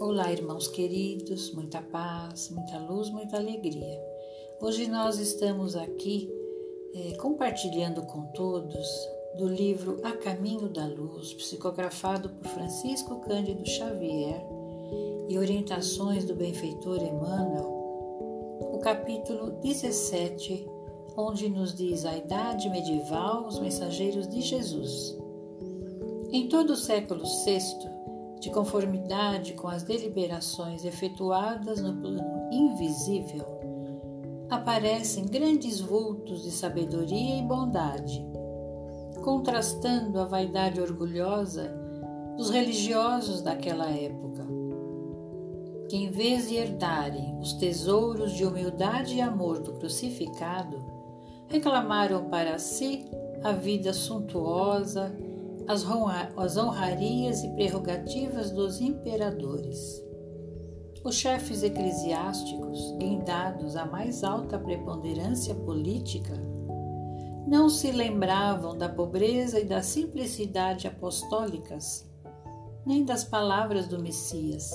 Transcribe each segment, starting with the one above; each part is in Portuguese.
Olá, irmãos queridos, muita paz, muita luz, muita alegria. Hoje nós estamos aqui é, compartilhando com todos do livro A Caminho da Luz, psicografado por Francisco Cândido Xavier e orientações do benfeitor Emmanuel, o capítulo 17, onde nos diz a idade medieval, os mensageiros de Jesus. Em todo o século VI, de conformidade com as deliberações efetuadas no plano invisível, aparecem grandes vultos de sabedoria e bondade, contrastando a vaidade orgulhosa dos religiosos daquela época, que em vez de herdarem os tesouros de humildade e amor do crucificado, reclamaram para si a vida suntuosa, as honrarias e prerrogativas dos imperadores. Os chefes eclesiásticos, guindados à mais alta preponderância política, não se lembravam da pobreza e da simplicidade apostólicas, nem das palavras do Messias,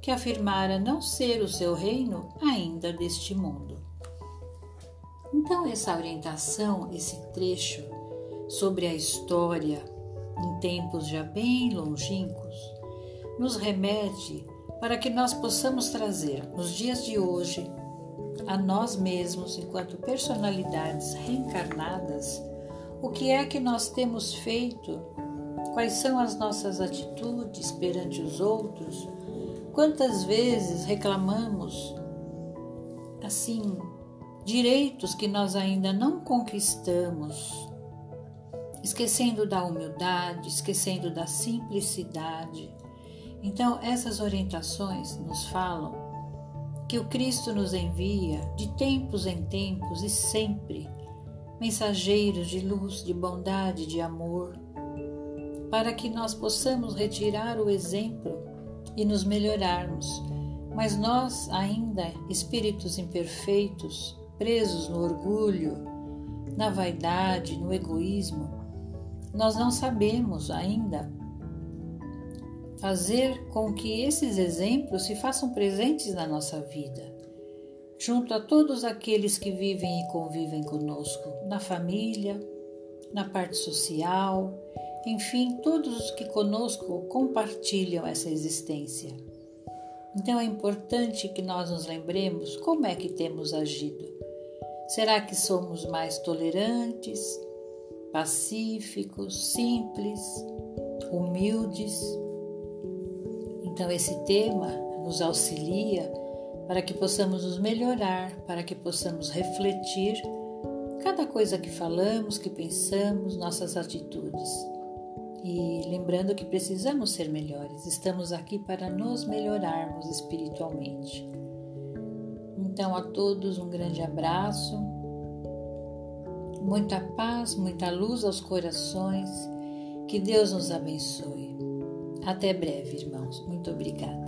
que afirmara não ser o seu reino ainda deste mundo. Então, essa orientação, esse trecho sobre a história em tempos já bem longínquos, nos remete para que nós possamos trazer nos dias de hoje a nós mesmos, enquanto personalidades reencarnadas, o que é que nós temos feito, quais são as nossas atitudes perante os outros, quantas vezes reclamamos, assim, direitos que nós ainda não conquistamos, esquecendo da humildade, esquecendo da simplicidade. Então, essas orientações nos falam que o Cristo nos envia de tempos em tempos e sempre mensageiros de luz, de bondade, de amor, para que nós possamos retirar o exemplo e nos melhorarmos. Mas nós, ainda espíritos imperfeitos, presos no orgulho, na vaidade, no egoísmo, nós não sabemos ainda fazer com que esses exemplos se façam presentes na nossa vida, junto a todos aqueles que vivem e convivem conosco, na família, na parte social, enfim, todos os que conosco compartilham essa existência. Então é importante que nós nos lembremos como é que temos agido. Será que somos mais tolerantes, pacíficos, simples, humildes. Então, esse tema nos auxilia para que possamos nos melhorar, para que possamos refletir cada coisa que falamos, que pensamos, nossas atitudes. E lembrando que precisamos ser melhores, estamos aqui para nos melhorarmos espiritualmente. Então, a todos um grande abraço muita paz, muita luz aos corações. Que Deus nos abençoe. Até breve, irmãos. Muito obrigada.